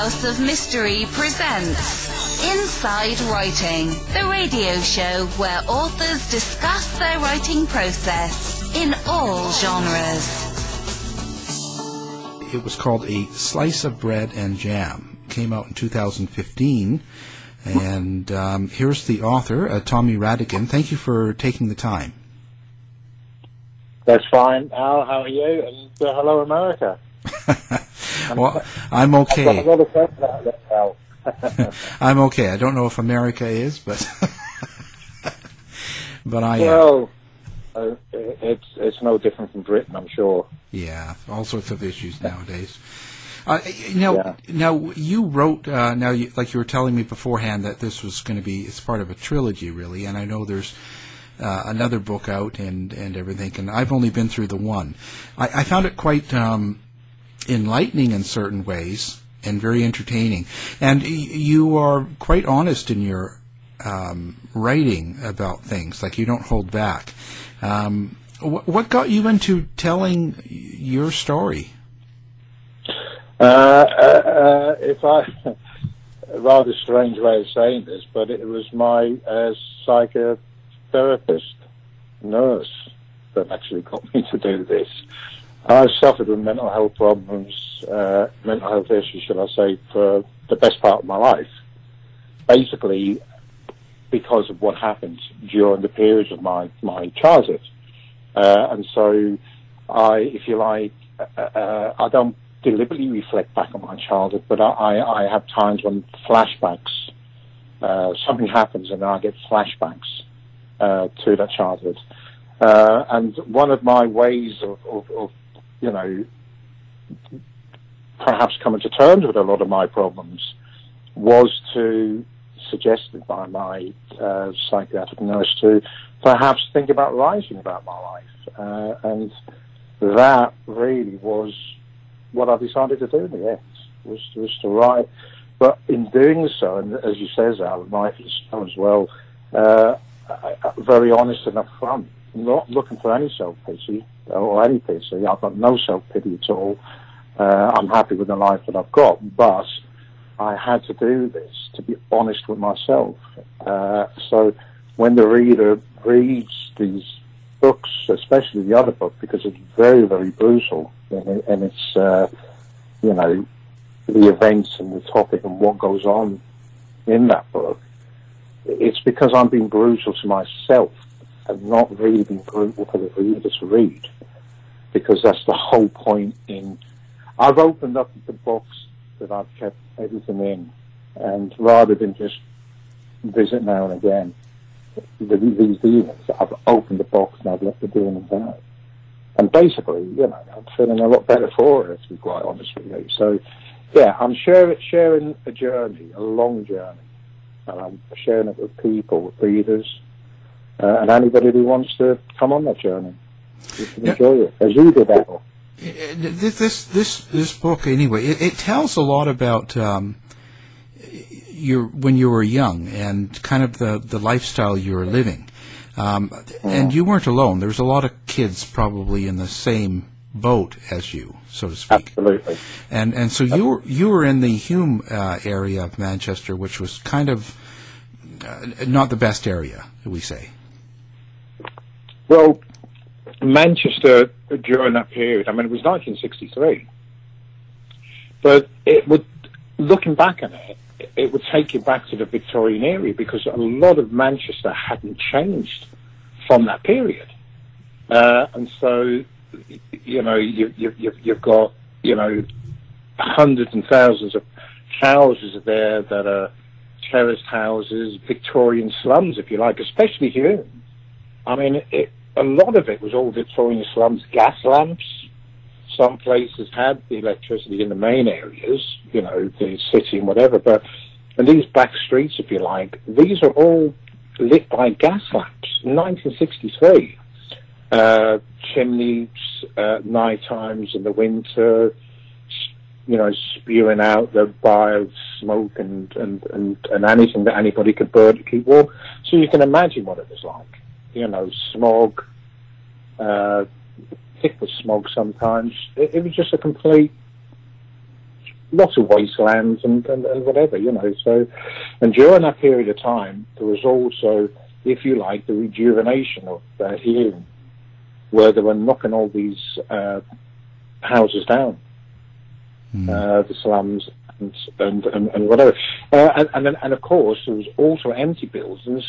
House of Mystery presents Inside Writing, the radio show where authors discuss their writing process in all genres. It was called A Slice of Bread and Jam. Came out in 2015. And um, here's the author, uh, Tommy Rhattigan. Thank you for taking the time. That's fine. Al, how are you? And uh, hello, America. well, I'm I've got a okay. lot of friends out there, Al. I'm okay. I don't know if America is, but but I well, uh, it's it's no different from Britain, I'm sure. Yeah, all sorts of issues nowadays. Uh, you know, Yeah. now you wrote. Uh, now, you, like you were telling me beforehand, that this was going to be it's part of a trilogy, really. And I know there's uh, another book out and and everything. And I've only been through the one. I, I found it quite um, enlightening in certain ways and very entertaining. And you are quite honest in your um, writing about things. Like you don't hold back. Um, wh- what got you into telling your story? Uh, uh, uh, if I, rather strange way of saying this, but it was my uh, psychotherapist, nurse, that actually got me to do this. I suffered with mental health problems, uh, mental health issues, shall I say, for the best part of my life. Basically, because of what happened during the periods of my, my childhood. Uh, and so I, if you like, uh, uh, I don't deliberately reflect back on my childhood, but I, I, I have times when flashbacks, uh, something happens and I get flashbacks uh, to that childhood. Uh, and one of my ways of, of, of, you know, perhaps coming to terms with a lot of my problems was to, suggested by my uh, psychiatric nurse, to perhaps think about writing about my life. Uh, and that really was what I decided to do in the end, was, was to write. But in doing so, and as you say, Al, rightly so as well, uh, very honest and upfront, not looking for any self-pity or any pity. I've got no self-pity at all. Uh, I'm happy with the life that I've got, but I had to do this to be honest with myself. Uh, so when the reader reads these books, especially the other book, because it's very, very brutal, and it's, uh, you know, the events and the topic and what goes on in that book, it's because I'm being brutal to myself and not really being brutal for the reader to read. Because that's the whole point in. I've opened up the box that I've kept everything in, and rather than just visit now and again, the, these evenings, I've opened the box and I've let the demons out. And basically, you know, I'm feeling a lot better for it, to be quite honest with you. So, yeah, I'm sharing, sharing a journey, a long journey. And I'm sharing it with people, with readers, uh, and anybody who wants to come on that journey. You can Yeah. enjoy it, as you did, Al. This this this, this book anyway. It, it tells a lot about um, your when you were young and kind of the the lifestyle you were living. Um, and you weren't alone. There was a lot of kids probably in the same boat as you, so to speak. Absolutely. And and so you were you were in the Hulme uh, area of Manchester, which was kind of uh, not the best area, we say. Well, Manchester during that period, I mean, it was 1963, but it would, looking back on it, it would take you back to the Victorian era because a lot of Manchester hadn't changed from that period. Uh, and so, you know, you, you, you've, you've got, you know, hundreds and thousands of houses there that are terraced houses, Victorian slums, if you like, especially here. I mean, it, a lot of it was all Victorian slums, gas lamps. Some places had the electricity in the main areas, you know, the city and whatever, but and these back streets, if you like, these are all lit by gas lamps. In 1963, uh, chimneys at night times in the winter, you know, spewing out the bile smoke and, and, and, and anything that anybody could burn to keep warm. So you can imagine what it was like. You know, smog, uh, thick with smog sometimes. It, it was just a complete lots of wastelands and, and, and whatever, you know. So, and during that period of time, there was also, if you like, the rejuvenation of uh, healing, where they were knocking all these uh, houses down, mm. uh, the slums and and, and, and whatever. Uh, and, and, and of course, there was also empty buildings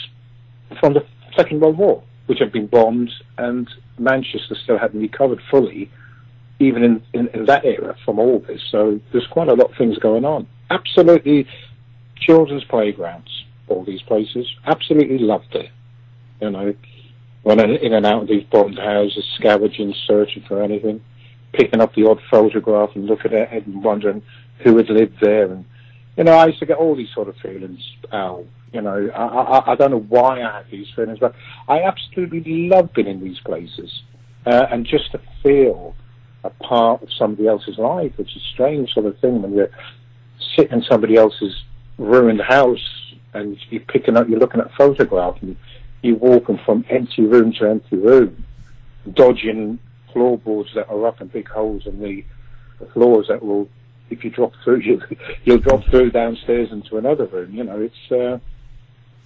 from the Second World War, which had been bombed, and Manchester still hadn't recovered fully even in, in, in, that era from all this. So there's quite a lot of things going on. Absolutely, children's playgrounds, all these places. Absolutely loved it. You know, running in and out of these bombed houses, scavenging, searching for anything, picking up the odd photograph and looking at it and wondering who had lived there. And you know, I used to get all these sort of feelings. You know, I, I, I don't know why I have these feelings, but I absolutely love being in these places. Uh, and just to feel a part of somebody else's life, which is a strange sort of thing when you're sitting in somebody else's ruined house and you're picking up, you're looking at a photograph and you're walking from empty room to empty room, dodging floorboards that are up and big holes in the, the floors that will, if you drop through, you, you'll drop through downstairs into another room. You know, it's, uh,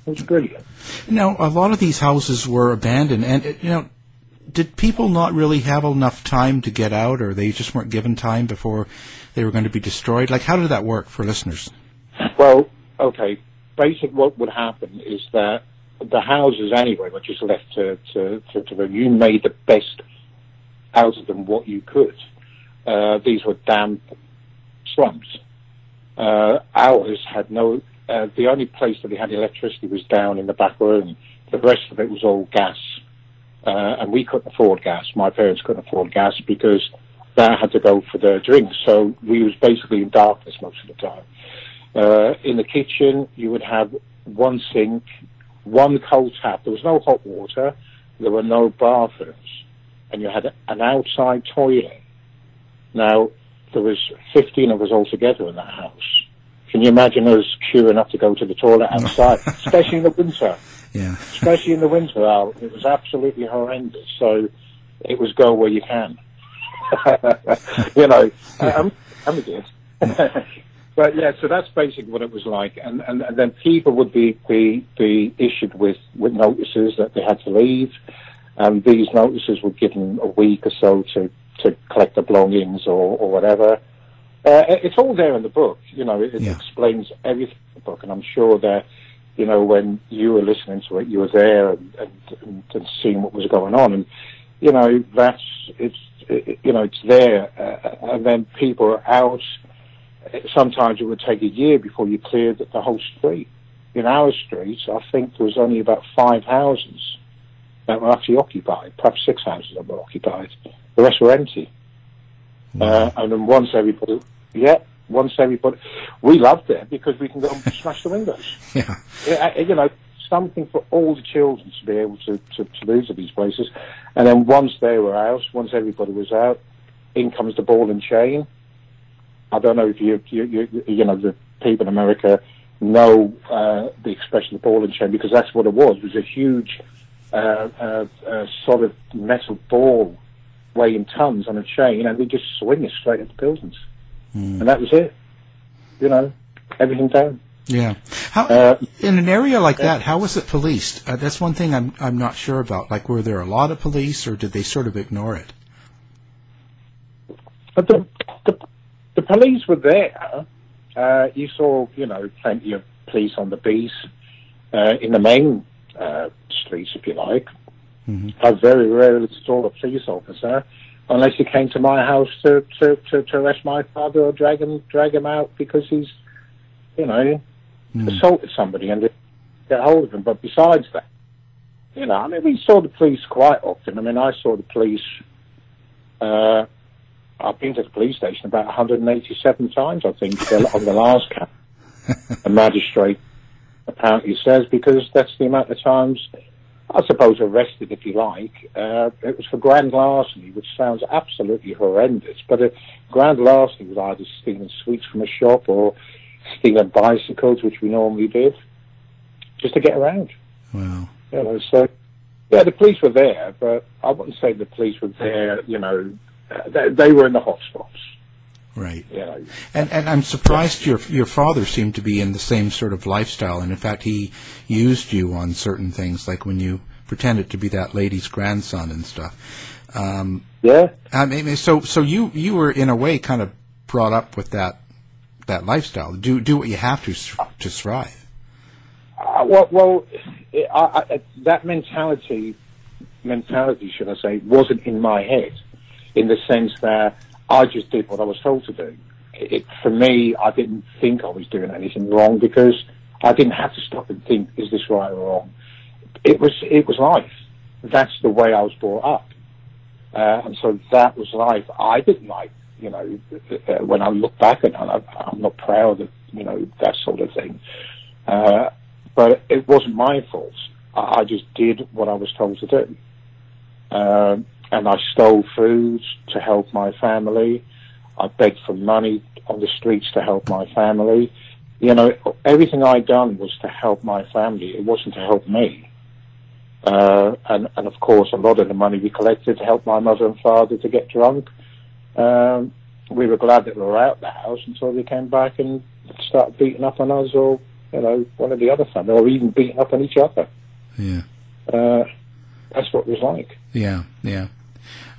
it's brilliant. Now, a lot of these houses were abandoned, and you know, did people not really have enough time to get out, or they just weren't given time before they were going to be destroyed? Like, how did that work for listeners? Well, okay. Basically, what would happen is that the houses anyway were just left to to, to, to you made the best out of them what you could. Uh, these were damp slums. Uh, ours had no. Uh, the only place that they had electricity was down in the back room. The rest of it was all gas uh, and we couldn't afford gas. My parents couldn't afford gas because they had to go for their drinks. So we was basically in darkness most of the time. Uh, in the kitchen, you would have one sink, one cold tap. There was no hot water. There were no bathrooms, and you had an outside toilet. Now there was 15 of us all together in that house. Can you imagine us queuing up to go to the toilet oh. outside, especially in the winter? Yeah. Especially in the winter, Al, it was absolutely horrendous. So it was go where you can. you know, I'm, I'm a kid. but yeah, so that's basically what it was like. And, and, and then people would be, be, be issued with, with notices that they had to leave. And these notices were given a week or so to, to collect their belongings or, or whatever. Uh, it's all there in the book. You know, it, it yeah. explains everything in the book, and I'm sure that you know, when you were listening to it, you were there and, and, and seeing what was going on. And, you know, that's, it's, it, you know, it's there. Uh, and then people are out. Sometimes it would take a year before you cleared the whole street. In our street, I think there was only about five houses that were actually occupied, perhaps six houses that were occupied. The rest were empty. Uh, and then once everybody, yeah, once everybody, we loved it because we can go and smash the windows. Yeah. You know, something for all the children to be able to, to, to move to these places. And then once they were out, once everybody was out, in comes the ball and chain. I don't know if you, you, you, you know, the people in America know uh, the expression the ball and chain because that's what it was. It was a huge, uh, uh, uh, solid metal ball weighing tons on a chain and they just swing it straight at the buildings mm. and that was it. You know, everything down. Yeah. How uh, in an area like that, how was it policed? Uh, that's one thing I'm I'm not sure about. Like, were there a lot of police, or did they sort of ignore it? But the the, the police were there. Uh, you saw, you know, plenty of police on the beats uh, in the main uh, streets, if you like. Mm-hmm. I very rarely saw a police officer unless he came to my house to, to, to, to arrest my father or drag him drag him out because he's, you know, mm. assaulted somebody and get hold of him. But besides that, you know, I mean, we saw the police quite often. I mean, I saw the police. Uh, I've been to the police station about 187 times, I think, on the last count. a magistrate apparently says because that's the amount of times I suppose arrested, if you like. Uh, it was for grand larceny, which sounds absolutely horrendous. But a grand larceny was either stealing sweets from a shop or stealing bicycles, which we normally did, just to get around. Wow. You know, so yeah, the police were there, but I wouldn't say the police were there. You know, they, they were in the hot spots. Right. You know, And and I'm surprised your your father seemed to be in the same sort of lifestyle, and in fact, he used you on certain things, like when you pretended to be that lady's grandson and stuff. Um, yeah. I mean, so so you you were in a way kind of brought up with that that lifestyle. Do do what you have to s- to thrive. Uh, well, well it, I, I, that mentality, mentality, should I say, wasn't in my head, in the sense that I just did what I was told to do. It, for me, I didn't think I was doing anything wrong because I didn't have to stop and think, is this right or wrong? It was, it was life. That's the way I was brought up. Uh, and so that was life. I didn't like, you know, uh, when I look back it, I'm, I'm not proud of, you know, that sort of thing. Uh, but it wasn't my fault. I, I just did what I was told to do. Um, and I stole food to help my family. I begged for money on the streets to help my family. You know, everything I done was to help my family. It wasn't to help me. Uh, and, and of course, a lot of the money we collected to help my mother and father to get drunk. Um, we were glad that we were out the house until they came back and started beating up on us or, you know, one of the other family, or even beating up on each other. Yeah. Uh, that's what it was like. Yeah, yeah.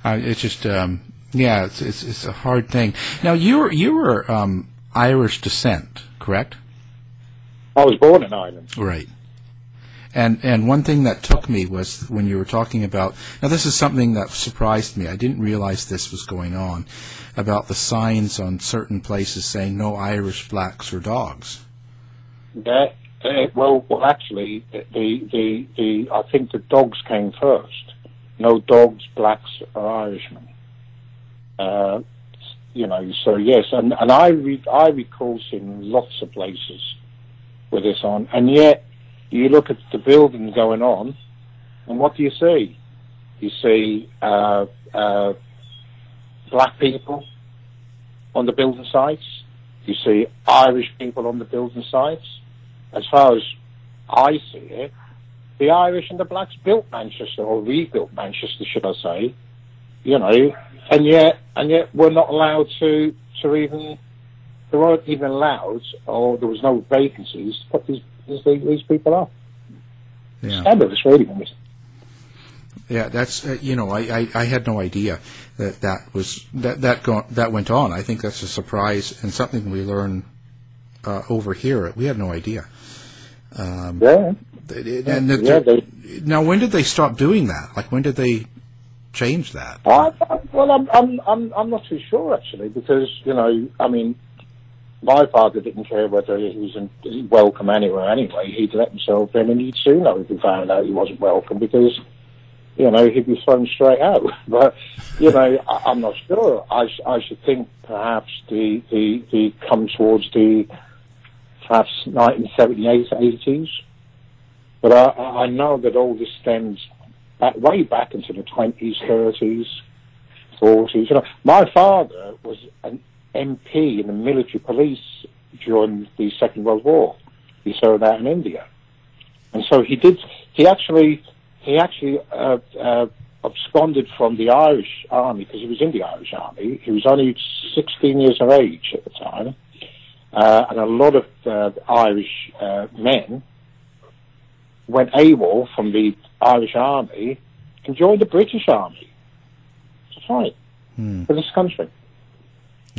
Uh, it's just, um, yeah, it's, it's it's a hard thing. Now you were you were um, Irish descent, correct? I was born in Ireland. Right. And and one thing that took me was when you were talking about now this is something that surprised me. I didn't realize this was going on about the signs on certain places saying no Irish blacks or dogs. Yeah. Uh, well, well, actually, the, the the I think the dogs came first. No dogs, blacks or Irishmen. Uh, you know, so yes, and and I re- I recall seeing lots of places with this on, and yet you look at the building going on, and what do you see? You see uh, uh, black people on the building sites. You see Irish people on the building sites. As far as I see it, the Irish and the blacks built Manchester, or rebuilt Manchester, should I say? You know, and yet, and yet, we're not allowed to to even. There weren't even allowed, or there was no vacancies to put these these, these people up. Yeah. Scandalous, really. Yeah, that's uh, you know I, I, I had no idea that that was that that go, that went on. I think that's a surprise and something we learn uh, over here. We had no idea. Um, Yeah. and Yeah, they- now, when did they stop doing that? Like, when did they change that? I, I, well, I'm, I'm, I'm, I'm not too sure actually, because you know, I mean, my father didn't care whether he was in, welcome anywhere anyway. He'd let himself in, and he'd soon know if he found out he wasn't welcome because, you know, he'd be thrown straight out. But you know, I, I'm not sure. I, I should think perhaps the, the, the come towards the perhaps 1978, 80s. But I, I know that all this stems back, way back into the 20s, 30s, 40s. You know, my father was an MP in the military police during the Second World War. He served out in India, and so he did. He actually, he actually uh, uh, absconded from the Irish army because he was in the Irish army. He was only 16 years of age at the time, uh, and a lot of uh, Irish uh, men went AWOL from the Irish army and joined the British army to fight Hmm. for this country.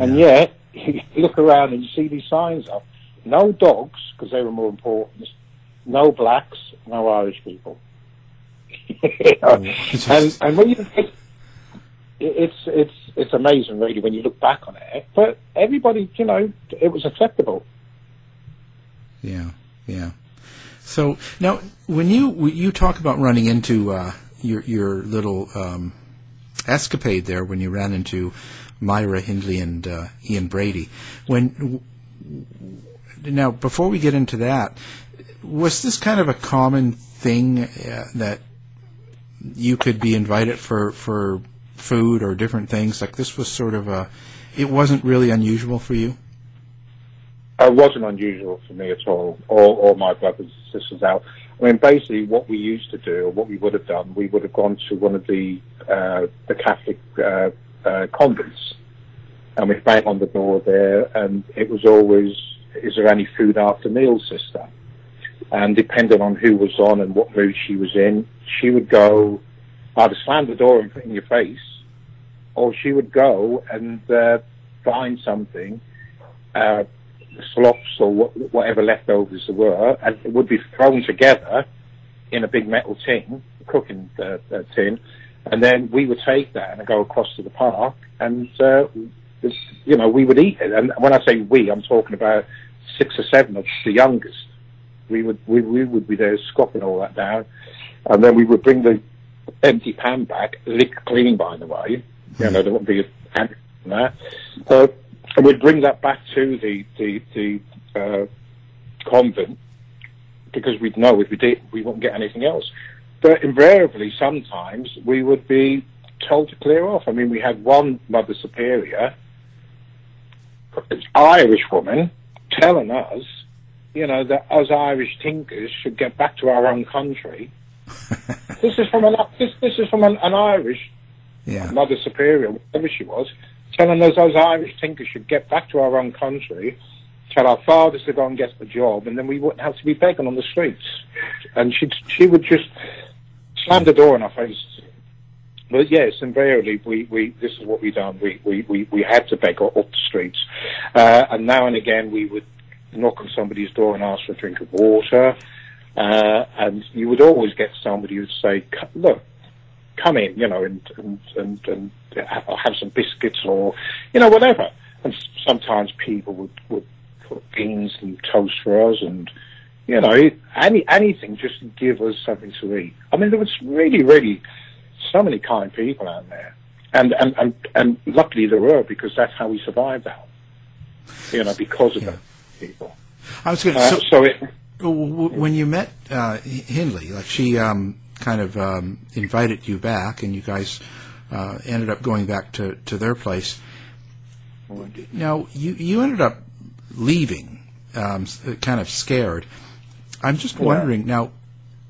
And yet, you look around and you see these signs up. No dogs, because they were more important. No blacks, no Irish people. You know? It's and, just- and when you it's it's it's amazing really when you look back on it. But everybody, you know, it was acceptable. Yeah, yeah. So now, when you you talk about running into uh, your your little um, escapade there, when you ran into Myra Hindley and uh, Ian Brady, when now before we get into that, was this kind of a common thing uh, that you could be invited for for food or different things? Like this was sort of a, it wasn't really unusual for you. It wasn't unusual for me at all, Al, or my brothers and sisters out. I mean, basically, what we used to do, or what we would have done, we would have gone to one of the uh, the Catholic uh, uh, convents, and we bang on the door there, and it was always, "Is there any food after meal, sister?" And depending on who was on and what mood she was in, she would go either slam the door in your face, or she would go and uh, find something, uh, slops or wh- whatever leftovers there were, and it would be thrown together in a big metal tin, cooking uh, uh, tin, and then we would take that and go across to the park, and uh, you know we would eat it. And when I say we, I'm talking about six or seven of the youngest. We would we, we would be there scoffing all that down, and then we would bring the empty pan back, lick clean by the way. You know there wouldn't be a pan in there. So and we'd bring that back to the the, the uh, convent because we'd know if we did we wouldn't get anything else. But invariably, sometimes we would be told to clear off. I mean, we had one Mother Superior, an Irish woman, telling us, you know, that us Irish tinkers should get back to our own country. this is from an this, this is from an, an Irish Yeah. Mother Superior, whatever she was, telling us those Irish tinkers should get back to our own country, tell our fathers to go and get a job, and then we wouldn't have to be begging on the streets. And she she would just slam the door in our face. But yes, invariably, we, we this is what we done. We we, we, we had to beg up the streets, uh, and now and again we would knock on somebody's door and ask for a drink of water, uh, and you would always get somebody who'd say, "Look, come in, you know, and and and, and have some biscuits or you know whatever." And sometimes people would would put beans and toast for us, and you know any anything just to give us something to eat. I mean, there was really really so many kind people out there, and and and, and luckily there were because that's how we survived out. You know, because of Yeah. the people. I was going to. Uh, so, so it, when you met uh, Hindley, like she um, kind of um, invited you back, and you guys uh, ended up going back to, to their place. Now you you ended up leaving, um, kind of scared. I'm just Yeah. wondering now.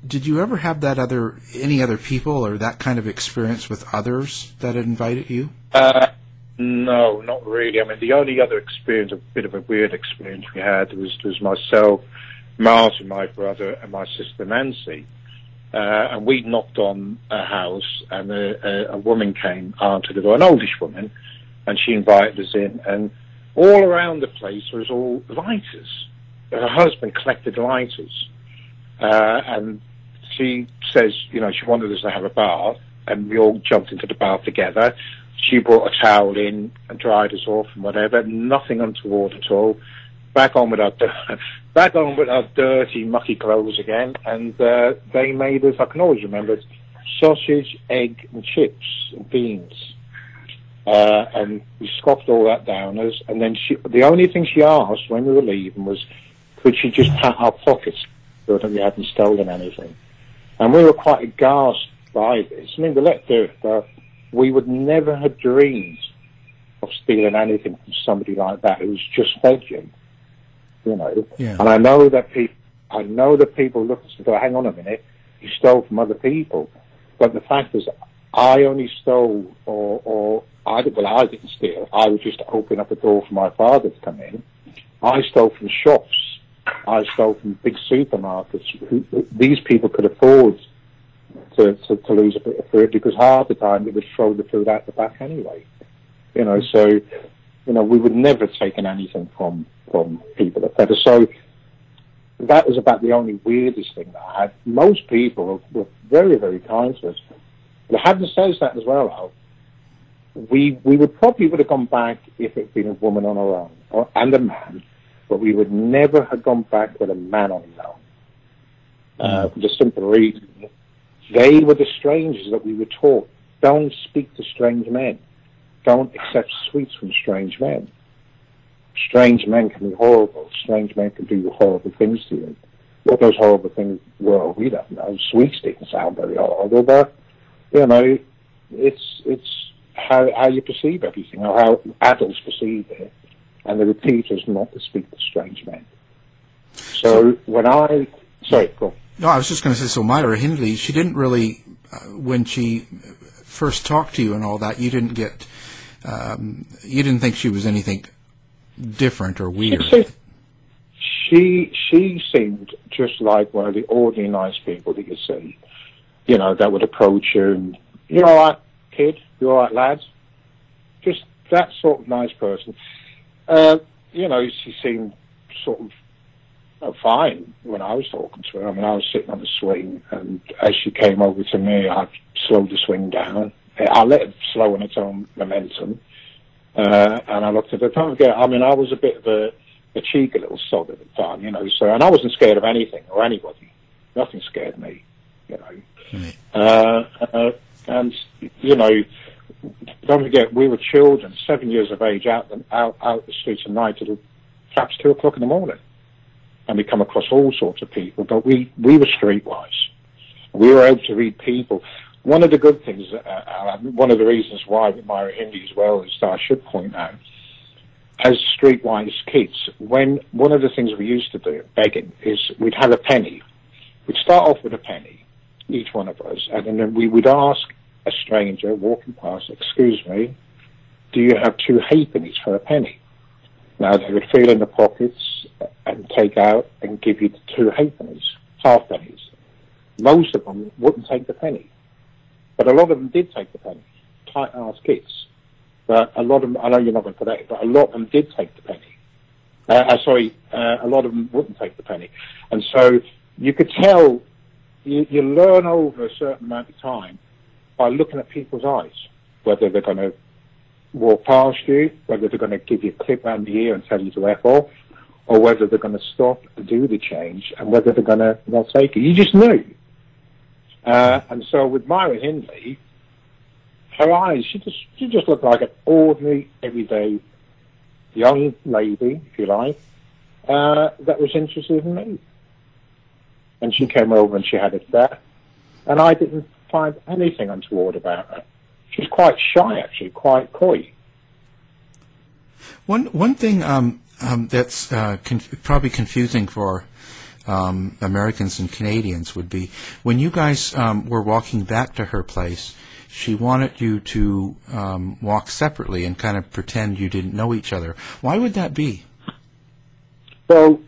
Did you ever have that other any other people or that kind of experience with others that had invited you? Uh, no, not really. I mean, the only other experience, a bit of a weird experience we had was was myself, Martin, my brother, and my sister Nancy. Uh, and we knocked on a house, and a, a, a woman came answered the door, an oldish woman, and she invited us in. And all around the place was all lighters. Her husband collected lighters, uh, and she says, you know, she wanted us to have a bath, and we all jumped into the bath together. She brought a towel in and dried us off and whatever. Nothing untoward at all. Back on with our back on with our dirty, mucky clothes again, and uh, they made us. I can always remember it, sausage, egg, and chips and beans. Uh, and we scoffed all that down us. And then she, the only thing she asked when we were leaving was, could she just pat our pockets so that we hadn't stolen anything? And we were quite aghast by this. I mean, we let do it, but we would never have dreamed of stealing anything from somebody like that who's just fed you. You know, Yeah. and I know that people, I know that people look and go, "Hang on a minute, you stole from other people," but the fact is, I only stole, or or I did- well, I didn't steal. I would just open up a door for my father to come in. I stole from shops. I stole from big supermarkets. Who, who, these people could afford to, to, to lose a bit of food because half the time they would throw the food out the back anyway. You know, mm. so you know we would never have taken anything from from people fed. So that was about the only weirdest thing that I had. Most people were, were very very kind to us. But having said that as well, Al, we we would probably would have gone back if it had been a woman on her own or, and a man, but we would never have gone back with a man on his own. Uh, for the simple reason, they were the strangers that we were taught. Don't speak to strange men. Don't accept sweets from strange men. Strange men can be horrible. Strange men can do horrible things to you. What those horrible things were, we don't know. Sweets didn't sound very horrible, but you know, it's it's how how you perceive everything, or how adults perceive it, and the were teachers not to speak to strange men. So, when I sorry, go. on. No, I was just going to say, so Myra Hindley, she didn't really, uh, when she first talked to you and all that, you didn't get um, you didn't think she was anything different or weird. She, she seemed just like one of the ordinary nice people that you see, you know, that would approach you and you're all right, kid, you're all right, lads, just that sort of nice person. Uh, you know, she seemed sort of oh, fine when I was talking to her. I mean, I was sitting on the swing, and as she came over to me, I slowed the swing down. I let it slow on its own momentum, uh, and I looked at. Don't forget, I mean, I was a bit of a, a cheeky little sod at the time, you know. So, and I wasn't scared of anything or anybody. Nothing scared me, you know. Mm. Uh, uh, and you know, don't forget, we were children, seven years of age, out out out the streets at night till perhaps two o'clock in the morning and we come across all sorts of people, but we, we were streetwise. We were able to read people. One of the good things, uh, one of the reasons why we admire Hindley as well is that I should point out, as streetwise kids, when one of the things we used to do, begging, is we'd have a penny. We'd start off with a penny, each one of us, and then we would ask a stranger walking past, excuse me, do you have two halfpennies for a penny? Now they would feel in the pockets and take out and give you the two halfpennies, half pennies. Most of them wouldn't take the penny, but a lot of them did take the penny. Tight ass kids, but a lot of them. I know you're not going to put that, but a lot of them did take the penny. Uh, uh, sorry, uh, a lot of them wouldn't take the penny, and so you could tell. You, you learn over a certain amount of time by looking at people's eyes whether they're going to walk past you, whether they're going to give you a clip around the ear and tell you to F off, or whether they're going to stop and do the change, and whether they're going to not take it. You just knew. Uh, and so with Myra Hindley, her eyes, she just she just looked like an ordinary, everyday young lady, if you like, uh, that was interested in me. And she came over and she had it there, and I didn't find anything untoward about her she's quite shy, actually, quite coy. One one thing um, um, that's uh, conf- probably confusing for um, Americans and Canadians would be when you guys um, were walking back to her place. She wanted you to um, walk separately and kind of pretend you didn't know each other. Why would that be? Well,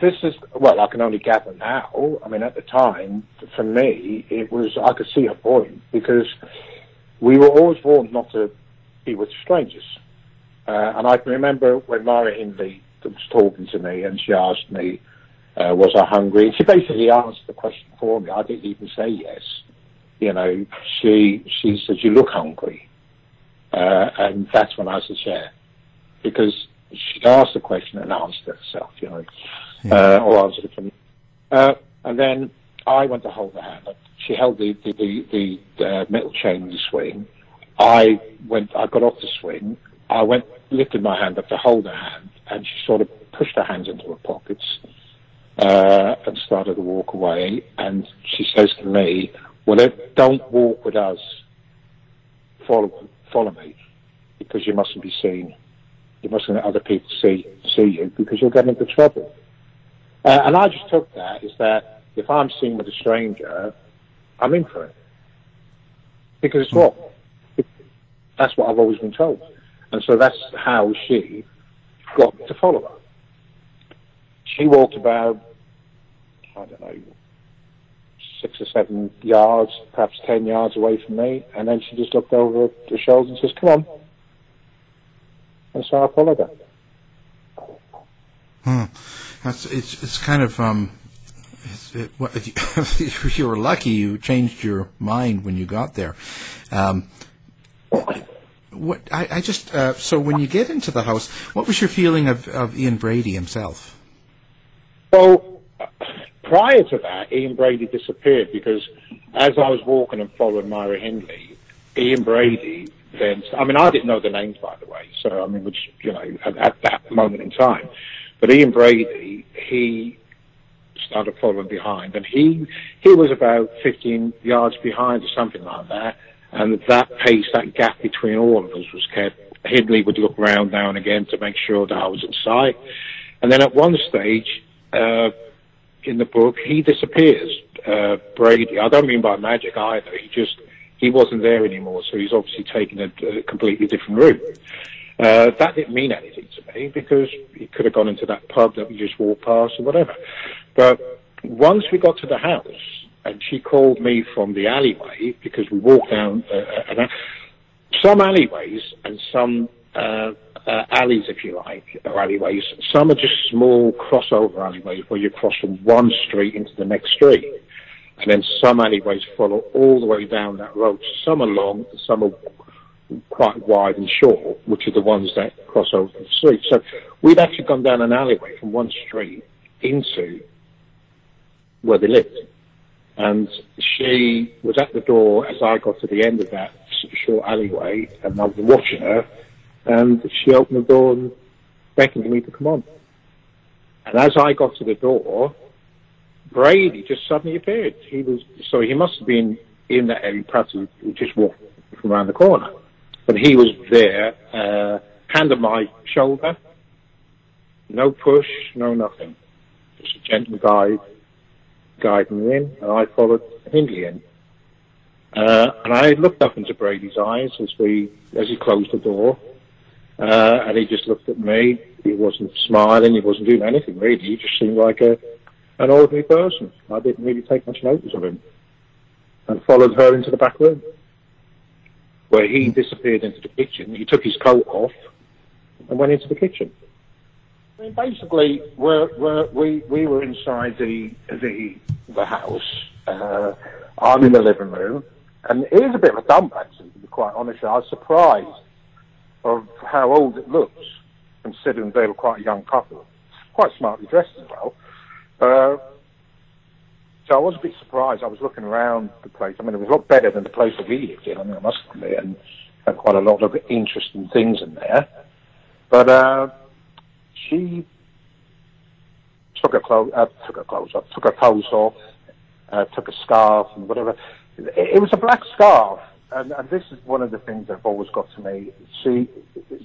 this is well, I can only gather now. I mean, at the time, for me, it was I could see her point because we were always warned not to be with strangers. Uh, and I can remember when Myra Hindley was talking to me and she asked me, uh, was I hungry? And she basically answered the question for me. I didn't even say yes. You know, she she said, you look hungry. Uh, and that's when I said, yeah. Because she asked the question and answered it herself, you know, yeah. uh, or answered it for me. Uh, and then I went to hold her hand she held the the, the, the uh, metal chain in the swing. I went. I got off the swing. I went, lifted my hand up to hold her hand, and she sort of pushed her hands into her pockets uh, and started to walk away. And she says to me, "Well, don't walk with us. Follow, follow me, because you mustn't be seen. You mustn't let other people see see you because you'll get into trouble." Uh, and I just took that is that if I'm seen with a stranger, I'm in for it. Because it's what? That's what I've always been told. And so that's how she got to follow her. She walked about, I don't know, six or seven yards, perhaps ten yards away from me, and then she just looked over her shoulder and says, come on. And so I followed her. Hmm. That's, it's, it's kind of, um, it, it, you were lucky you changed your mind when you got there. Um, what I, I just uh, so when you get into the house, what was your feeling of, of Ian Brady himself? Well, prior to that, Ian Brady disappeared because as I was walking and following Myra Hindley, Ian Brady then I mean I didn't know the names by the way, so I mean which you know at, at that moment in time, but Ian Brady he started following behind, and he he was about 15 yards behind or something like that. And that pace, that gap between all of us was kept. Hindley would look around now and again to make sure that I was in sight. And then at one stage uh, in the book, he disappears. Uh, Brady. I don't mean by magic either. He just he wasn't there anymore, so he's obviously taken a, a completely different route. Uh, that didn't mean anything to me because he could have gone into that pub that we just walked past or whatever. But once we got to the house, and she called me from the alleyway because we walked down uh, uh, uh some alleyways and some uh, uh, alleys, if you like, or alleyways. Some are just small crossover alleyways where you cross from one street into the next street. And then some alleyways follow all the way down that road. Some are long, some are quite wide and short, which are the ones that cross over the street. So we'd actually gone down an alleyway from one street into where they lived. And she was at the door as I got to the end of that short alleyway, and I was watching her, and she opened the door and beckoned me to come on. And as I got to the door, Brady just suddenly appeared. He was so he must have been in that area. Perhaps he just walked from around the corner, but he was there, uh, hand on my shoulder, no push, no nothing, just a gentle guide, guiding me in, and I followed Hindley in. Uh, and I looked up into Brady's eyes as we as he closed the door, uh, and he just looked at me. He wasn't smiling. He wasn't doing anything really. He just seemed like a an ordinary person. I didn't really take much notice of him, and followed her into the back room, where he disappeared into the kitchen. He took his coat off and went into the kitchen. I mean, basically, we're, we're, we we were inside the the the house. Uh, I'm in the living room, and it is a bit of a dump, actually, to be quite honest. I was surprised of how old it looks, considering they were quite a young couple. Quite smartly dressed as well. Uh, so I was a bit surprised. I was looking around the place. I mean, it was a lot better than the place that we lived in. I mean, I must admit, and had quite a lot of interesting things in there. But uh, she took her clothes, uh, took her clothes off, took her clothes off, uh, took a scarf and whatever. It, it was a black scarf, and, and this is one of the things that have always got to me. She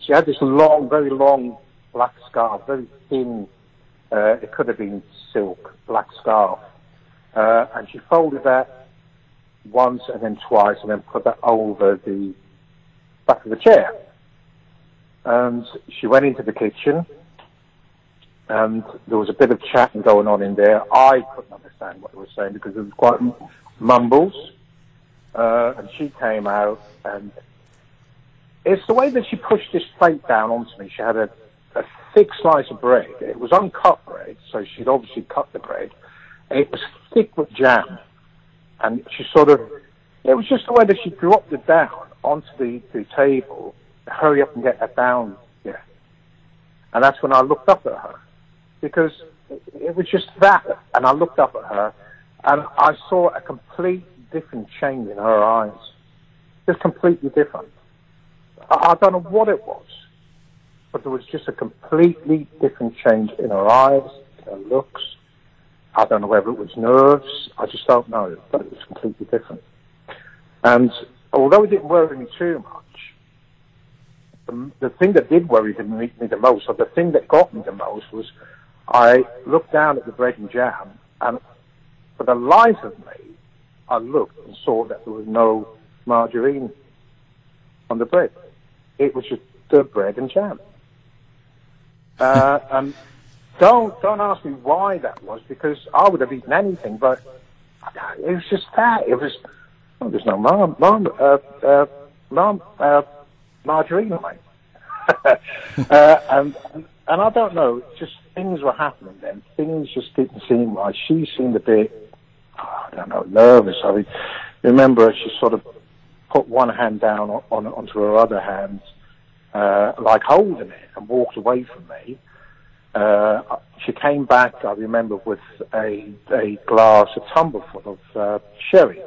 she had this long, very long black scarf, very thin. Uh, it could have been silk, black scarf, uh, and she folded that once and then twice, and then put that over the back of the chair. And she went into the kitchen, and there was a bit of chatting going on in there. I couldn't understand what they were saying because it was quite mumbles. Uh, and she came out, and it's the way that she pushed this plate down onto me. She had a, a thick slice of bread. It was uncut bread, so she'd obviously cut the bread. It was thick with jam, and she sort of. It was just the way that she dropped it down onto the, the table. Hurry up and get that down, yeah. And that's when I looked up at her because it was just that. And I looked up at her and I saw a complete different change in her eyes. Just completely different. I, I don't know what it was, but there was just a completely different change in her eyes, her looks. I don't know whether it was nerves. I just don't know, but it was completely different. And although it didn't worry me too much, the, the thing that did worry me, me the most, or the thing that got me the most, was I looked down at the bread and jam, and for the life of me, I looked and saw that there was no margarine on the bread. It was just the bread and jam. Uh, and don't don't ask me why that was because I would have eaten anything, but it was just that. It was oh, there's no mar- mar- uh, uh, mar- uh, margarine on it. uh, and and I don't know, just things were happening then. Things just didn't seem right. She seemed a bit, I don't know, nervous. I mean, remember she sort of put one hand down on, on onto her other hand, uh, like holding it, and walked away from me. Uh, she came back, I remember, with a, a glass, a tumbler full of uh, sherry.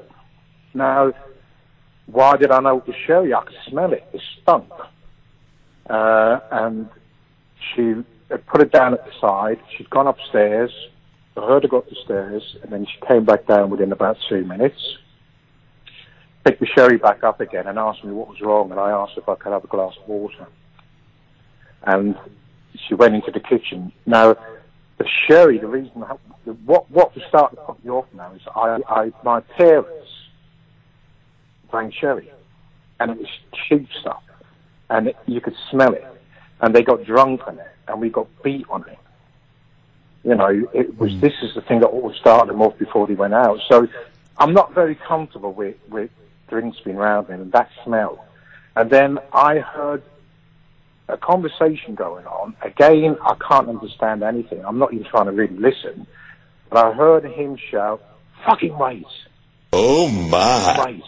Now, why did I know it was sherry? I could smell it. It stunk. Uh, and she put it down at the side. She'd gone upstairs. I heard her go up the stairs, and then she came back down within about two minutes. Picked the sherry back up again and asked me what was wrong, and I asked if I could have a glass of water. And she went into the kitchen. Now, the sherry, the reason, what what was starting to put me off now is I, I my parents drank sherry, and it was cheap stuff, and it, you could smell it. And they got drunk on it, and we got beat on it. You know, it was. Hmm. This is the thing that always started them off before they went out. So, I'm not very comfortable with with drinks being around me and that smell. And then I heard a conversation going on. Again, I can't understand anything. I'm not even trying to really listen. But I heard him shout, fucking wait. Oh my. Wait.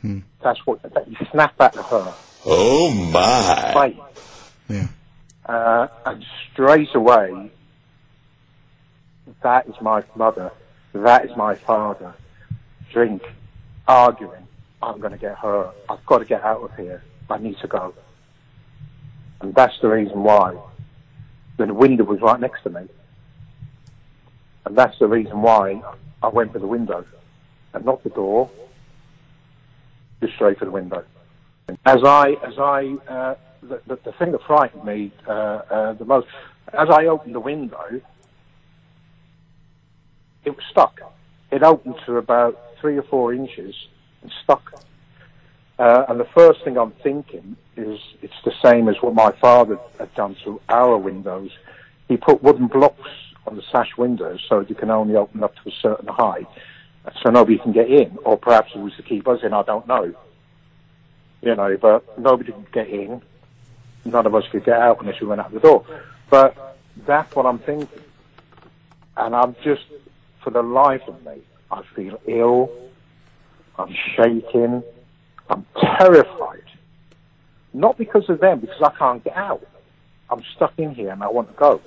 Hmm. That's what, that you snap at her. Oh my. Wait. Yeah. Uh, and straight away, that is my mother. That is my father. Drink, arguing. I'm going to get hurt. I've got to get out of here. I need to go. And that's the reason why. The window was right next to me. And that's the reason why I went for the window and not the door, just straight for the window. As I, as I, uh, the, the, the thing that frightened me uh, uh, the most, as I opened the window, it was stuck. It opened to about three or four inches and stuck. Uh, and the first thing I'm thinking is it's the same as what my father had done to our windows. He put wooden blocks on the sash windows so you can only open up to a certain height so nobody can get in. Or perhaps it was to keep us in, I don't know. You know, but nobody could get in. None of us could get out unless we went out the door. But that's what I'm thinking. And I'm just, for the life of me, I feel ill. I'm shaking. I'm terrified. Not because of them, because I can't get out. I'm stuck in here and I want to go.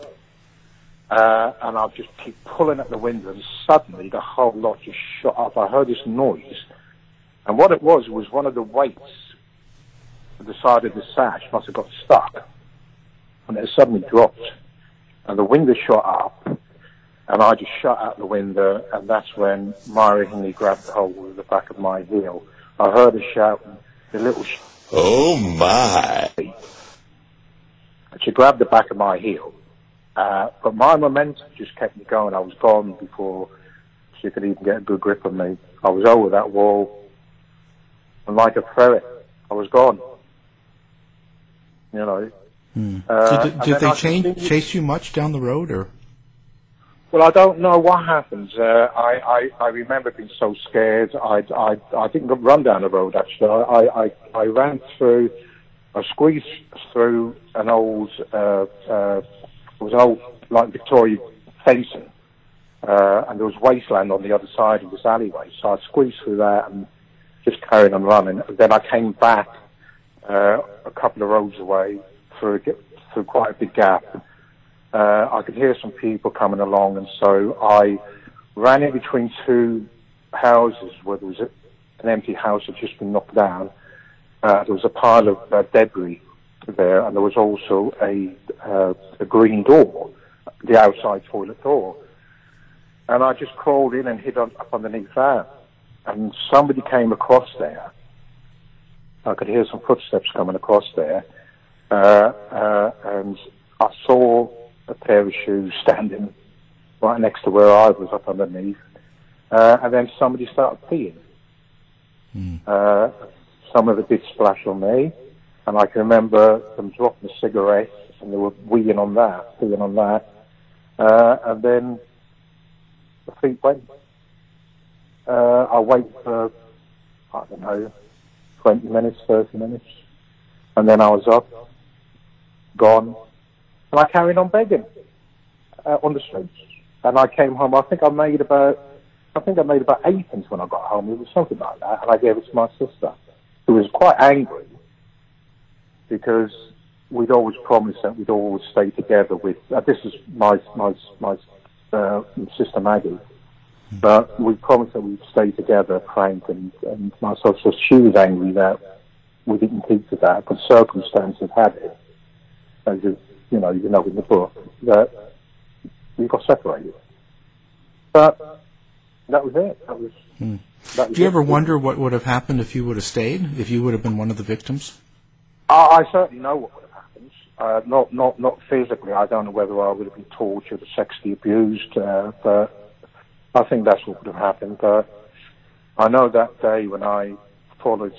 Uh, and I just keep pulling at the window and suddenly the whole lot just shut up. I heard this noise. And what it was, was one of the weights the side of the sash must have got stuck. And it suddenly dropped. And the window shot up. And I just shut out the window. And that's when Myra Hindley grabbed hold of the back of my heel. I heard her shouting, the little sh- Oh my. and she grabbed the back of my heel. Uh, but my momentum just kept me going. I was gone before she could even get a good grip on me. I was over that wall, and like a ferret, I was gone. You know. Uh, did did they change, chase you much down the road, or Well, I don't know what happens. Uh, I, I I remember being so scared. I I I didn't run down the road actually. I I I ran through. I squeezed through an old uh, uh, it was an old like Victorian fencing, uh, and there was wasteland on the other side of this alleyway. So I squeezed through that and just carried on running. And then I came back uh, a couple of roads away through through quite a big gap. Uh, I could hear some people coming along, and so I ran in between two houses where there was a, an empty house that had just been knocked down. Uh, there was a pile of uh, debris there, and there was also a, uh, a green door, the outside toilet door. And I just crawled in and hid on, up underneath that. And somebody came across there. I could hear some footsteps coming across there. Uh, uh, and I saw a pair of shoes standing right next to where I was up underneath. Uh, and then somebody started peeing. Uh, some of it did splash on me. And I can remember them dropping a cigarette and they were weeing on that, peeing on that. Uh, and then the feet went. Uh, I waited for, I don't know, 20 minutes, 30 minutes. And then I was up, gone. And I carried on begging uh, on the streets. And I came home, I think I made about, I think I made about eightpence when I got home. It was something like that. And I gave it to my sister, who was quite angry because we'd always promised that we'd always stay together with, uh, this is my, my, my uh, sister Maggie. But we promised that we'd stay together, Frank and, and myself. So she was angry that we didn't keep to that, but circumstances had it, as you, you know, you know in the book, that we got separated. But that was it. That was. That was do you it. ever wonder what would have happened if you would have stayed? If you would have been one of the victims? I, I certainly know what would have happened. Uh, not, not, not physically. I don't know whether I would have been tortured or sexually abused, uh, but I think that's what would have happened. But I know that day when I followed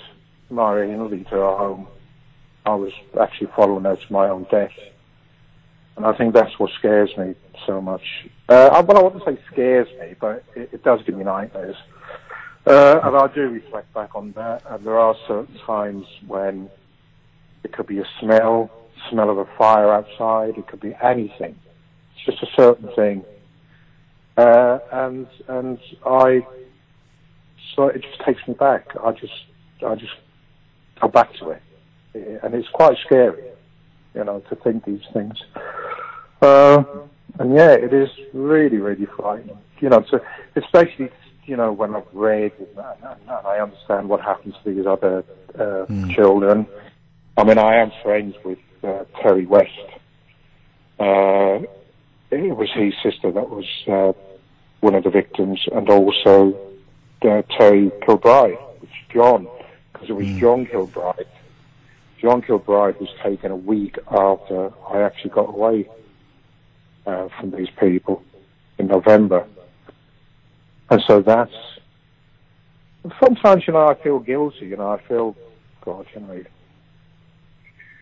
Myra Hindley to her home, I was actually following her to my own death. And I think that's what scares me so much. Uh, well, I wouldn't say scares me, but it, it does give me nightmares. Uh, and I do reflect back on that. And there are certain times when it could be a smell, smell of a fire outside. It could be anything. It's just a certain thing. Uh, and and I, so it just takes me back. I just I just go back to it, and it's quite scary, you know, to think these things. Uh, and yeah, it is really really frightening. You know, to, especially you know when I've read and, and I understand what happens to these other uh, mm. children. I mean, I am friends with uh, Terry West. Uh, it was his sister that was uh, one of the victims, and also uh, Terry Kilbride, which John, because it was mm. John Kilbride. John Kilbride was taken a week after I actually got away uh, from these people in November, and so that's. Sometimes, you know, I feel guilty. You know, I feel, God, you know,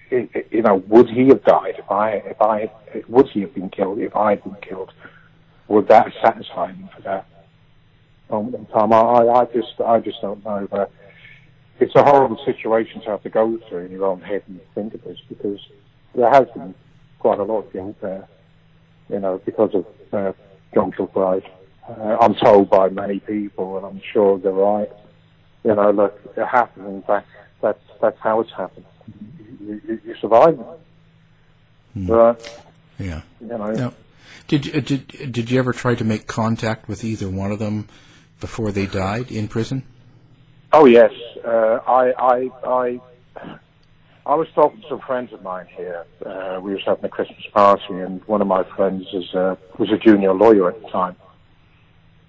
you know, would he have died if I, if I, would he have been killed if I had been killed? Would that satisfy me for that moment in time? I, I just, I just don't know. But it's a horrible situation to have to go through in your own head and think of this because there has been quite a lot of guilt there, you know, because of uh, John Kilbride. Uh, I'm told by many people, and I'm sure they're right. You know, look, it happened, and that, that's that's how it's happened you, you, survive. Mm. But yeah, you know. Yeah. Did uh, did did you ever try to make contact with either one of them before they died in prison? Oh yes, uh, I I I I was talking to some friends of mine here. Uh, we were having a Christmas party, and one of my friends is, uh, was a junior lawyer at the time.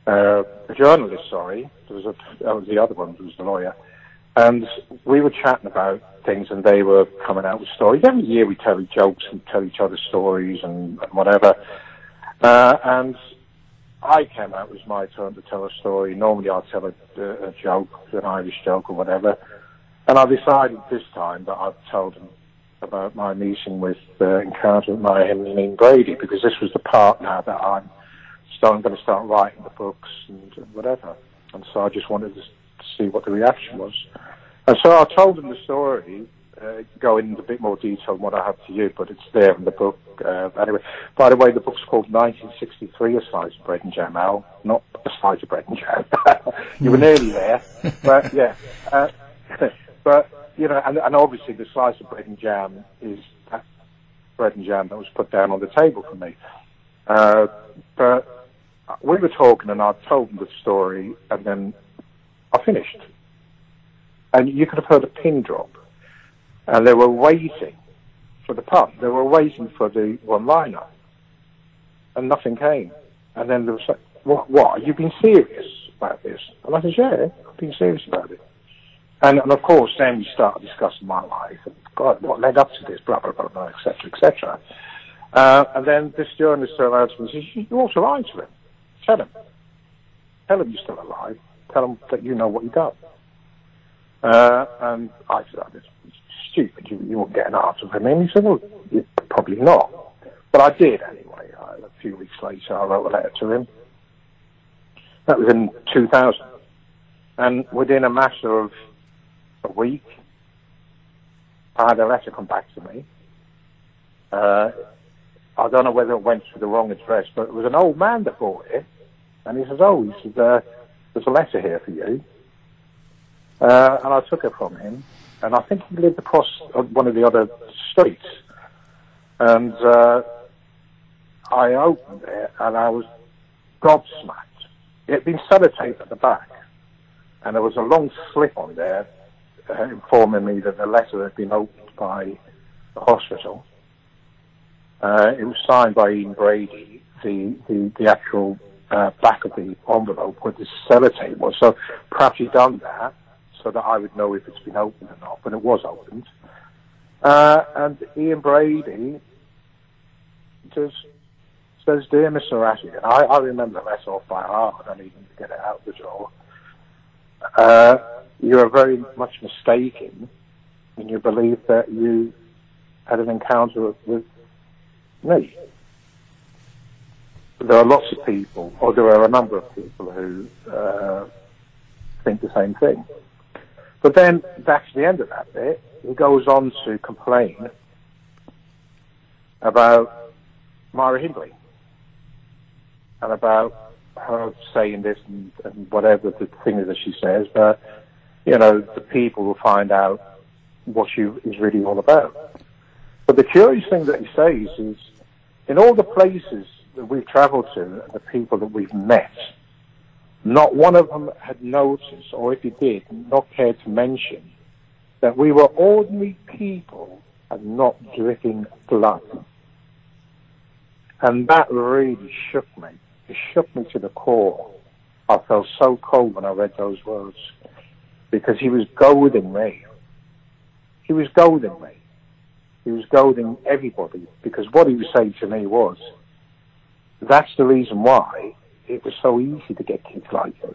Uh, a journalist, sorry. There was a, that was the other one who was the lawyer. And we were chatting about things, and they were coming out with stories. Every year we tell jokes and tell each other stories and, and whatever. Uh, and I came out, it was my turn to tell a story. Normally I'll tell a, a joke, an Irish joke or whatever. And I decided this time that I'd tell them about my meeting with uh, encounter with my Helen Brady because this was the part now that I'm starting, going to start writing the books and, and whatever. And so I just wanted to see what the reaction was. And so I told them the story, uh, going into a bit more detail on what I have to you, but it's there in the book. Uh, anyway, by the way, the book's called 1963, A Slice of Bread and Jam, Al, not A Slice of Bread and Jam. you were nearly there, but yeah. Uh, but, you know, and, and obviously the slice of bread and jam is that bread and jam that was put down on the table for me. Uh, but we were talking and I told them the story and then I finished. And you could have heard a pin drop. And they were waiting for the pun. They were waiting for the one-liner. And nothing came. And then there was like, what, what, are you being serious about this? And I said, yeah, I've been serious about it. And, and of course, then we started discussing my life and God, what led up to this, blah, blah, blah, blah, etc., etc. Uh, and then this journalist turned around to me and said, you also lied to him. Tell him. Tell him you're still alive tell him that you know what you've done. Uh, and I said, it's stupid. You, you won't get an answer from him. He said, well, probably not. But I did anyway. I, a few weeks later, I wrote a letter to him. That was in 2000. And within a matter of a week, I had a letter come back to me. Uh, I don't know whether it went to the wrong address, but it was an old man that brought it. And he says, oh, he uh, there's a letter here for you. Uh, and I took it from him, and I think he lived across one of the other streets. And uh, I opened it, and I was gobsmacked. It had been sellotaped at the back, and there was a long slip on there uh, informing me that the letter had been opened by the hospital. Uh, it was signed by Ian Brady, the, the, the actual uh, back of the envelope where the sellotape was. So perhaps he'd done that so that I would know if it's been opened or not, but it was opened. Uh, and Ian Brady just says, Dear Mr. And I, I remember letter off by heart, I don't even get it out the drawer. uh, you are very much mistaken in your belief that you had an encounter with me. There are lots of people, or there are a number of people who uh, think the same thing. But then, that's the end of that bit, he goes on to complain about Myra Hindley and about her saying this and, and whatever the thing is that she says, but you know, the people will find out what she is really all about. But the curious thing that he says is, in all the places that we've travelled to and the people that we've met, not one of them had noticed, or if he did, not cared to mention, that we were ordinary people and not dripping blood. And that really shook me. It shook me to the core. I felt so cold when I read those words because he was goading me. He was goading me. He was goading everybody because what he was saying to me was, that's the reason why it was so easy to get kids like him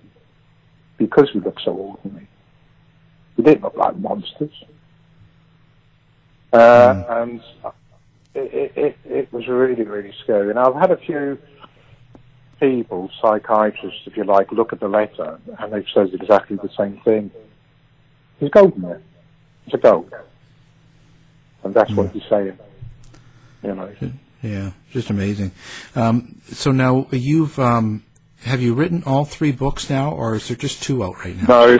because we look so ordinary. We didn't look like monsters. Uh, mm. And it, it, it was really, really scary. And I've had a few people, psychiatrists, if you like, look at the letter and they've said exactly the same thing. There's gold in there. It's a gold. And that's mm. what he's saying. You know. Yeah, just amazing. Um, so now you've um, have you written all three books now, or is there just two out right now? No,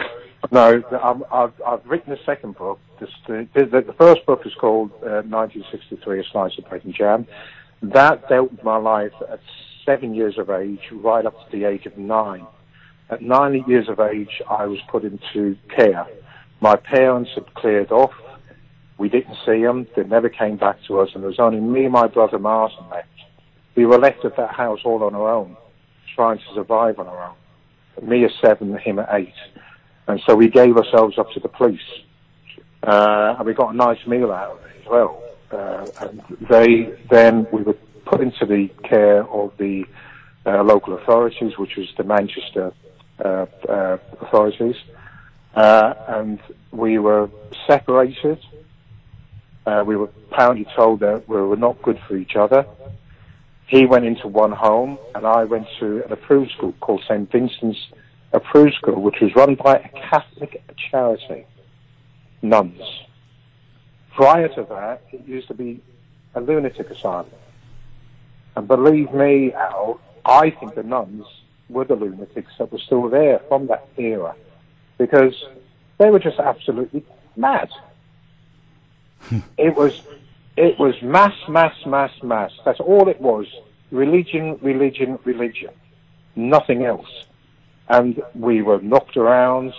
no. i I've, I've written the second book. This, the, the, the, first book is called uh, 1963: A Slice of Bread Jam. That dealt with my life at seven years of age, right up to the age of nine. At nine years of age, I was put into care. My parents had cleared off. We didn't see them. They never came back to us, and there was only me and my brother Martin left. We were left at that house all on our own, trying to survive on our own. Me at seven, him at eight. And so we gave ourselves up to the police. Uh, and we got a nice meal out of it as well. Uh, and they then, we were put into the care of the uh, local authorities, which was the Manchester uh, uh, authorities. Uh, and we were separated uh, we were apparently told that we were not good for each other. He went into one home, and I went to an approved school called St. Vincent's Approved School, which was run by a Catholic charity, nuns. Prior to that, it used to be a lunatic asylum. And believe me, Al, I think the nuns were the lunatics that were still there from that era because they were just absolutely mad it was it was mass, mass, mass, mass. That's all it was. Religion, religion, religion. Nothing else. And we were knocked around.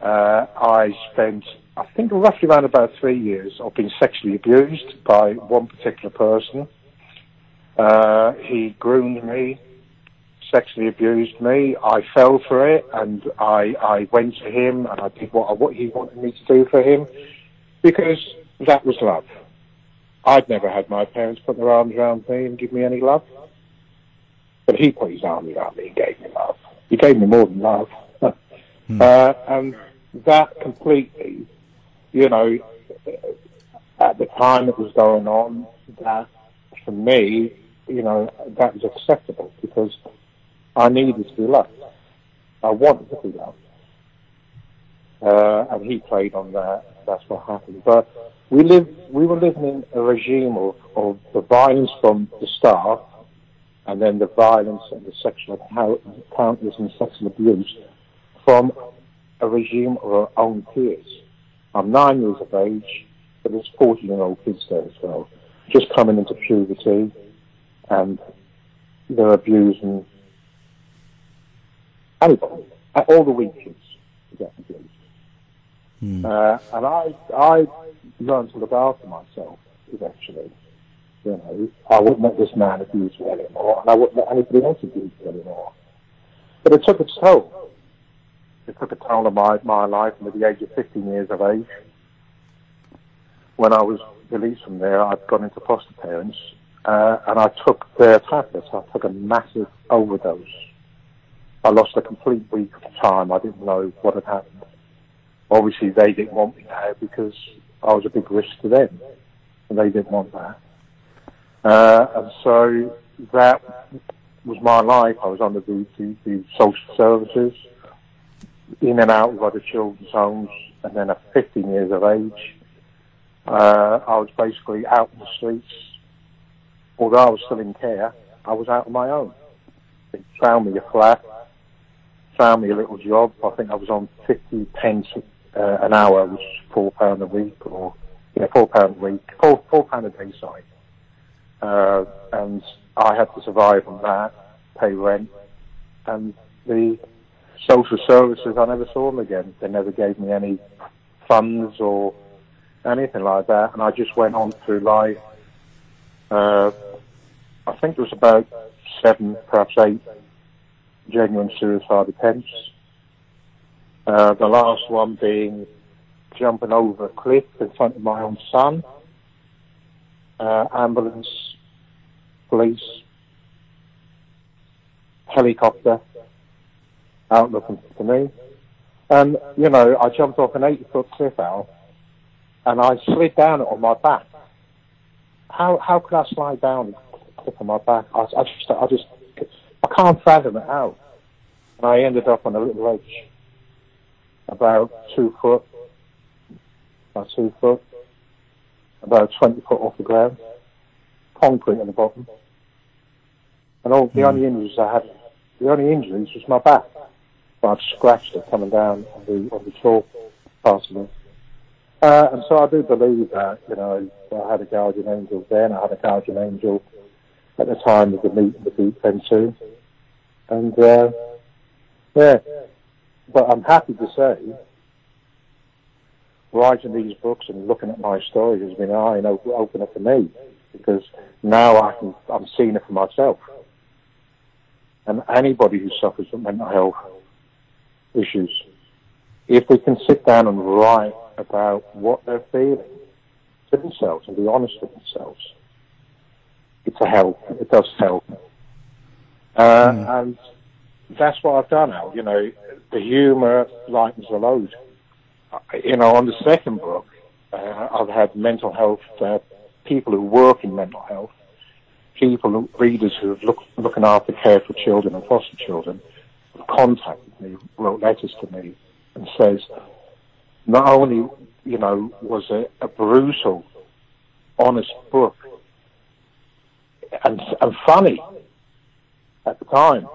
Uh, I spent, I think, roughly around about three years of being sexually abused by one particular person. Uh, he groomed me, sexually abused me. I fell for it, and I, I went to him, and I did what, what he wanted me to do for him, because that was love. I'd never had my parents put their arms around me and give me any love. But he put his arms around me and gave me love. He gave me more than love. hmm. uh, and that completely, you know, at the time it was going on, that for me, you know, that was acceptable because I needed to be loved. I wanted to be loved. Uh, and he played on that. That's what happened. But we live, we were living in a regime of, of the violence from the staff and then the violence and the sexual countless and sexual abuse from a regime of our own peers. I'm nine years of age, but there's 40 year old kids there as well, just coming into puberty, and they're abusing anybody, all the weak kids get abused. Mm. Uh, and I, I learned to look after myself eventually. You know, I wouldn't let this man abuse me anymore, and I wouldn't let anybody else abuse me anymore. But it took its toll. It took a toll on my, my life, and at the age of 15 years of age, when I was released from there, I'd gone into foster parents, uh, and I took their tablets. I took a massive overdose I lost a complete week of time. I didn't know what had happened. Obviously, they didn't want me there because I was a big risk to them, and they didn't want that. Uh, and so that was my life. I was under the, the, the social services, in and out of other children's homes, and then at 15 years of age, uh, I was basically out in the streets. Although I was still in care, I was out on my own. They found me a flat, found me a little job. I think I was on 50 pence uh, an hour, is four pound a week, or yeah, four pound a week, four four pound a day, sorry. Uh, and I had to survive on that, pay rent, and the social services. I never saw them again. They never gave me any funds or anything like that, and I just went on through life. Uh, I think it was about seven, perhaps eight genuine suicide attempts. Uh, the last one being jumping over a cliff in front of my own son. Uh, ambulance, police, helicopter out looking for me. And, you know, I jumped off an 80 foot cliff out and I slid down on my back. How, how could I slide down cliff on my back? I, I just, I just, I can't fathom it out. And I ended up on a little ledge about two foot, about two foot, about 20 foot off the ground, concrete at the bottom. And all, the only injuries I had, the only injuries was my back. But I'd scratched it coming down on the, on the chalk part of it. Uh, and so I do believe that, you know, I had a guardian angel then, I had a guardian angel at the time of the meet the beat then too. And, uh, yeah, but I'm happy to say, writing these books and looking at my story has been an eye opener for me because now I can, I'm seeing it for myself. And anybody who suffers from mental health issues, if we can sit down and write about what they're feeling to themselves and be honest with themselves, it's a help. It does help. Uh, mm. And that's what I've done, Al. You know, the humour lightens the load. You know, on the second book, uh, I've had mental health, uh, people who work in mental health, people, readers who have look, looking after care for children and foster children, contacted me, wrote letters to me, and says, not only, you know, was it a brutal, honest book, and, and funny at the time,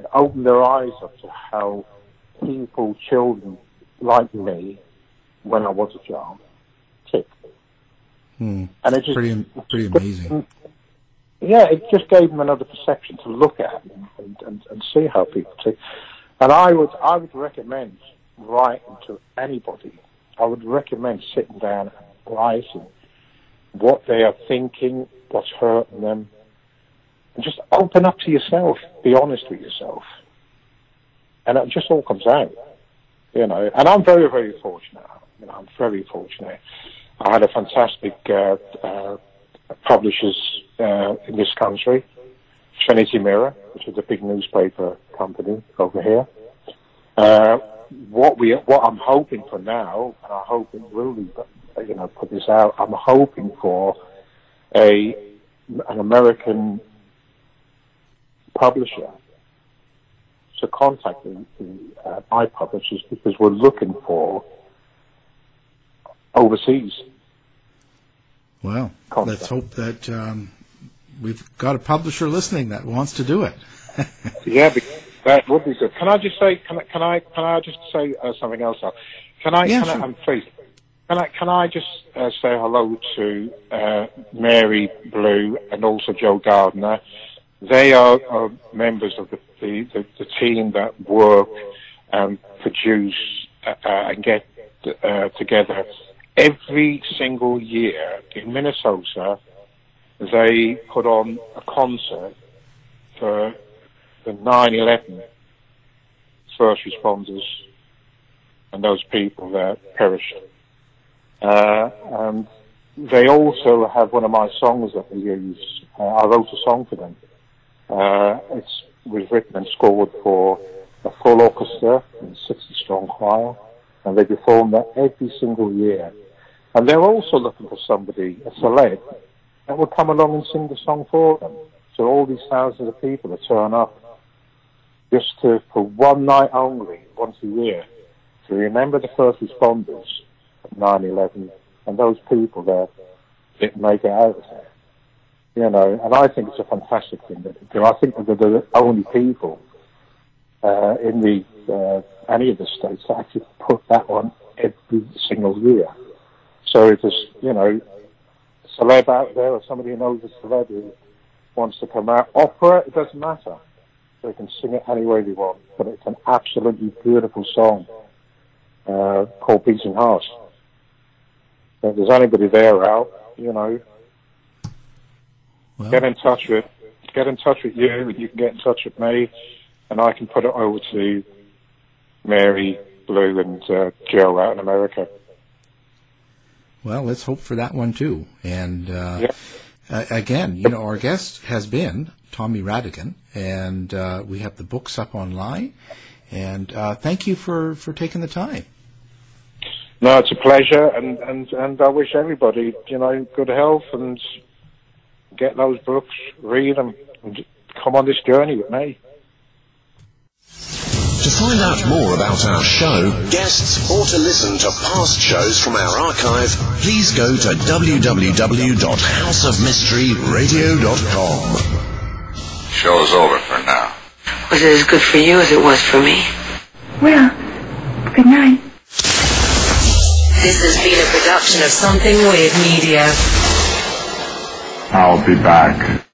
that opened their eyes up to how people, children like me, when I was a child, tick. Hmm. And it just pretty, pretty amazing yeah, it just gave them another perception to look at and, and, and see how people see. And I would I would recommend writing to anybody. I would recommend sitting down and writing what they are thinking, what's hurting them, and just open up to yourself. Be honest with yourself, and it just all comes out. You know, and I'm very very fortunate. You know, I'm very fortunate. I had a fantastic uh, uh, publishers uh, in this country, Trinity Mirror, which is a big newspaper company over here. Uh, what we, what I'm hoping for now, and I hope it will be, you know, put this out. I'm hoping for a an American publisher to contact the, the uh, my publishers because we're looking for overseas well, let's hope that um, we've got a publisher listening that wants to do it. yeah, that would be good. Can I just say? Can I? Can I? Can I just say uh, something else? Can I? Yeah, can sure. I, I'm please. Can I? Can I just uh, say hello to uh, Mary Blue and also Joe Gardner? They are, are members of the, the, the, team that work and produce uh, uh, and get uh, together every single year in Minnesota, they put on a concert for the 9-11 first responders and those people that perished. Uh, and they also have one of my songs that we use. Uh, I wrote a song for them. Uh, it's was written and scored for a full orchestra and 60 strong choir, and they perform that every single year. And they're also looking for somebody, a celeb, that will come along and sing the song for them. So all these thousands of people that turn up just to, for one night only, once a year, to remember the first responders of 9-11 and those people that didn't make it out of there. You know, and I think it's a fantastic thing that they do. I think that they're the only people uh, in the uh, any of the states that actually put that on every single year. So if there's, you know, a celeb out there or somebody who knows a celeb who wants to come out, opera, it doesn't matter. They can sing it any way they want, but it's an absolutely beautiful song uh, called Beating Heart. If there's anybody there out, you know, Well, get in touch with get in touch with you, and you can get in touch with me, and I can put it over to Mary, Blue, and uh, Joe out in America. well, let's hope for that one too. And uh, Yeah. uh, again, you know, our guest has been Tommy Rhattigan, and uh, we have the books up online. And uh, thank you for, for taking the time. No, it's a pleasure, and, and, and I wish everybody, you know, good health and get those books, read them, and come on this journey with me. To find out more about our show, guests, or to listen to past shows from our archive, please go to www.houseofmysteryradio.com. Show's over for now. Was it as good for you as it was for me? Well, good night. This has been a production of Something Weird Media. I'll be back.